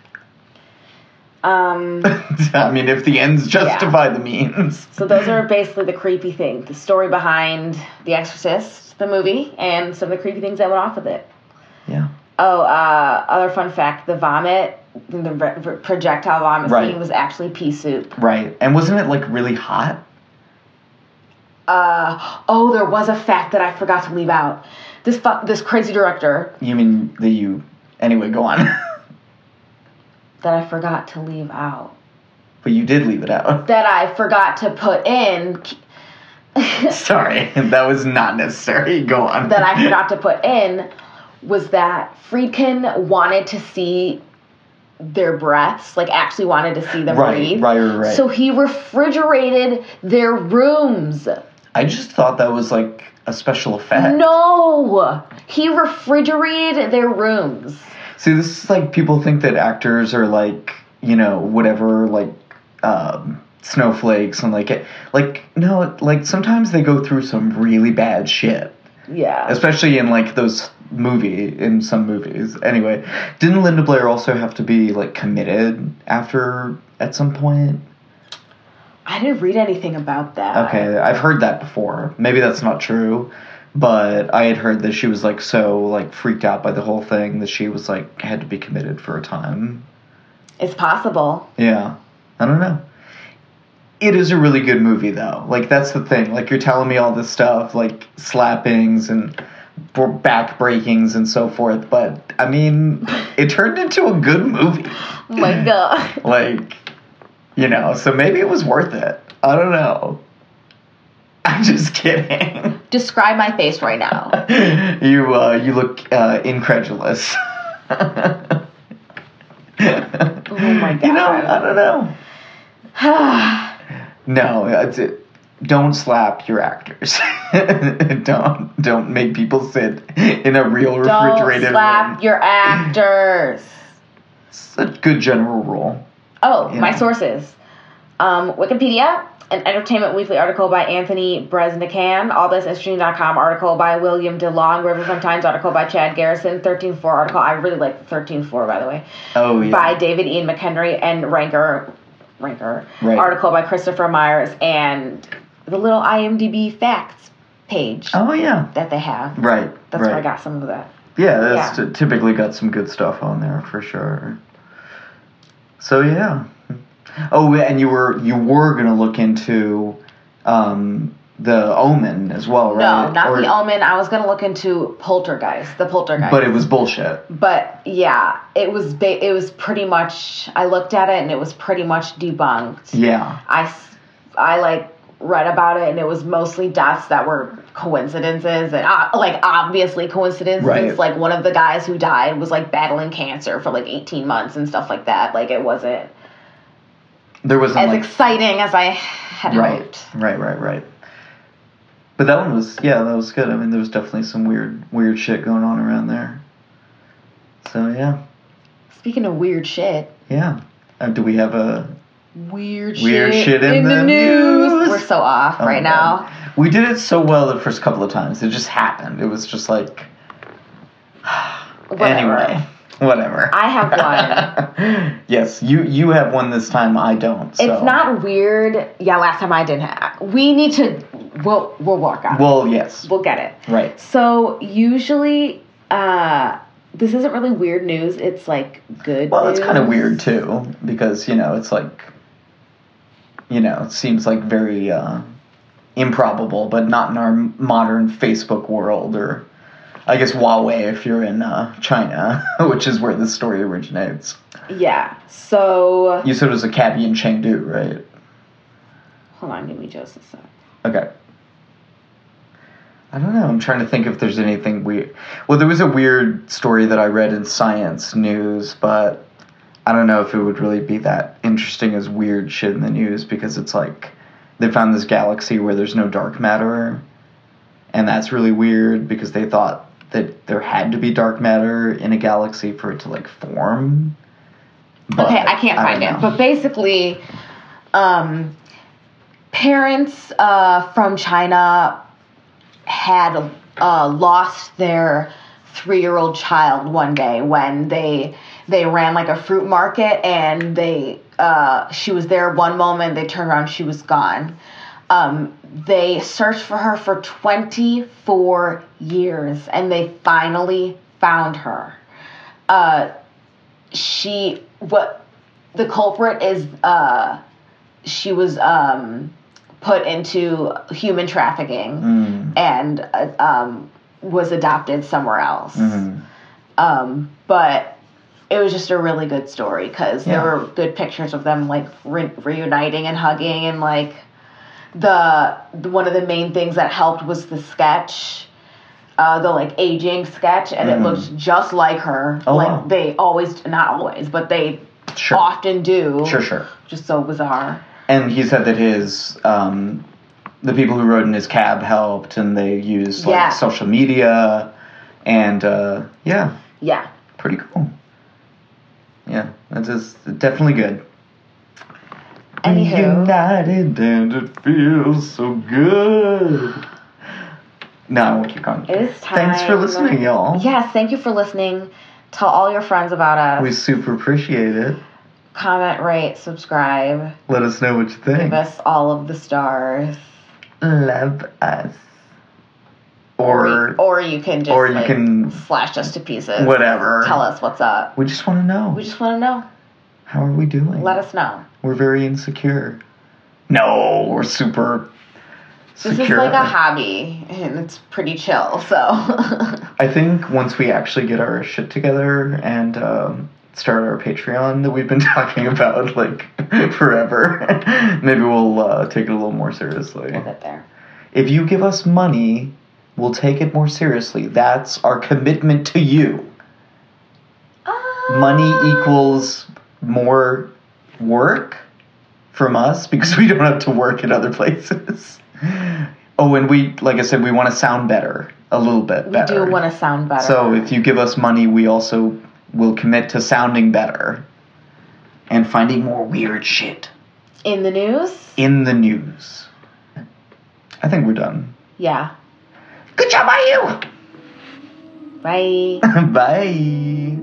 Um. <laughs> I mean, if the ends justify the means. So those are basically the creepy things, the story behind The Exorcist, the movie, and some of the creepy things that went off with it. Yeah. Oh, uh, other fun fact: the vomit, the projectile vomit Right. scene was actually pea soup. Right. And wasn't it like really hot? Uh, oh, there was a fact that I forgot to leave out. This fu- this crazy director You mean that you. Anyway, go on. <laughs> that I forgot to leave out. but you did leave it out. <laughs> That I forgot to put in. <laughs> Sorry, that was not necessary. Go on. that I forgot to put in was that Friedkin wanted to see their breaths, like actually wanted to see them Right, breathe. right, right, right. So he refrigerated their rooms. I just thought that was like a special effect. No, he refrigerated their rooms. See, this is like people think that actors are like, you know, whatever, like, um, snowflakes and like it. Like, no, like sometimes they go through some really bad shit. Yeah. Especially in like those movie, in some movies. Anyway, didn't Linda Blair also have to be like committed after at some point? I didn't read anything about that. Okay, I've heard that before. Maybe that's not true, but I had heard that she was like so like freaked out by the whole thing that she was like had to be committed for a time. It's possible. Yeah, I don't know. It is a really good movie though. Like that's the thing. Like you're telling me all this stuff, like slappings and back breakings and so forth, but I mean, it turned into a good movie. Oh my <laughs> god. Like, you know, so maybe it was worth it. I don't know. <laughs> I'm just kidding. Describe my face right now. <laughs> you uh, you look uh, incredulous. <laughs> oh my god. You know, I don't know. <sighs> No, that's it. Don't slap your actors. don't don't make people sit in a real Don't refrigerated slap room. your actors. It's a good general rule. Oh, my sources. Um, Wikipedia, an Entertainment Weekly article by Anthony Breznican, allthisinteresting.com article by William DeLong, Riverfront Times article by Chad Garrison, 13.4 article, I really like the 13.4 by the way, Oh yeah. by David Ian McHenry, and Ranker, Ranker Right. article by Christopher Myers, and the little IMDb facts page Oh yeah. that they have. Right. That's right. where I got some of that. Yeah, that's Yeah. t- typically got some good stuff on there for sure. So yeah. Oh, and you were you were gonna look into um, the Omen as well, right? No, not Or- the Omen. I was gonna look into Poltergeist, the Poltergeist. But it was bullshit. But yeah, it was ba- it was pretty much. I looked at it and it was pretty much debunked. Yeah. I I like read about it and it was mostly deaths that were coincidences and uh, like obviously coincidences. Right. Like one of the guys who died was like battling cancer for like 18 months and stuff like that. Like it wasn't. There wasn't as like exciting as I had right, hoped. right, right, right. But that one was yeah, that was good. I mean, there was definitely some weird weird shit going on around there. So yeah, Speaking of weird shit, yeah. Uh, do we have a weird, Weird shit, shit in the news. We're so off oh right now. We did it so well the first couple of times. It just happened. It was just like <sighs> anyway, whatever. I have one. <laughs> yes, you you have one this time. I don't. So. It's not weird. Yeah, last time I didn't have. We need to. We'll we'll work on. it. Well, yes. We'll get it. Right. So usually, uh, this isn't really weird news. It's like good. Well, it's kind of weird too because you know it's like, you know, it seems like very uh, improbable, but not in our modern Facebook world or, I guess Huawei if you're in uh, China, <laughs> which is where this story originates. Yeah. So You said it was a cabbie in Chengdu, right? hold on, give me just a sec. Okay. I don't know. I'm trying to think if there's anything weird. Well, there was a weird story that I read in Science News, but I don't know if it would really be that interesting as weird shit in the news because it's like they found this galaxy where there's no dark matter, and that's really weird because they thought that there had to be dark matter in a galaxy for it to like form. But okay, I can't find it. But basically, um, parents uh, from China had uh, lost their three-year-old child one day when they they ran like a fruit market and they uh, she was there one moment they turned around she was gone um, they searched for her for 24 years and they finally found her uh, she what the culprit is uh she was um put into human trafficking Mm, and uh, um was adopted somewhere else mhm. um but it was just a really good story because Yeah. there were good pictures of them like re- reuniting and hugging and like the, the one of the main things that helped was the sketch uh, the like aging sketch and Mhm. it looked just like her Oh, like wow. they always not always but they Sure. often do Sure, sure. just so bizarre And he said that his um, the people who rode in his cab helped, and they used like Yeah. social media, and uh, yeah, yeah pretty cool. Yeah, that is definitely good. Anywho. United and it feels so good. No, I won't keep going. it is time Thanks for listening, y'all. yes thank you for listening tell all your friends about us We super appreciate it. comment rate subscribe Let us know what you think. give us all of the stars Love us. or Or or you can just or you like, can- slash us to pieces whatever. tell us what's up We just want to know. we just want to know How are we doing? let us know We're very insecure. No, we're super this secure. is like a hobby and it's pretty chill so <laughs> I think once we actually get our shit together and um, start our Patreon that we've been <laughs> talking about like <laughs> forever, maybe we'll uh, take it a little more seriously. we'll get there If you give us money, we'll take it more seriously. That's our commitment to you. Money equals more work from us because we don't have to work at other places. <laughs> Oh, and we, like I said, we want to sound better, a little bit we better. We do want to sound better So if you give us money, we also will commit to sounding better and finding more weird shit in the news in the news. I think we're done. yeah Good job by you! bye. <laughs> Bye.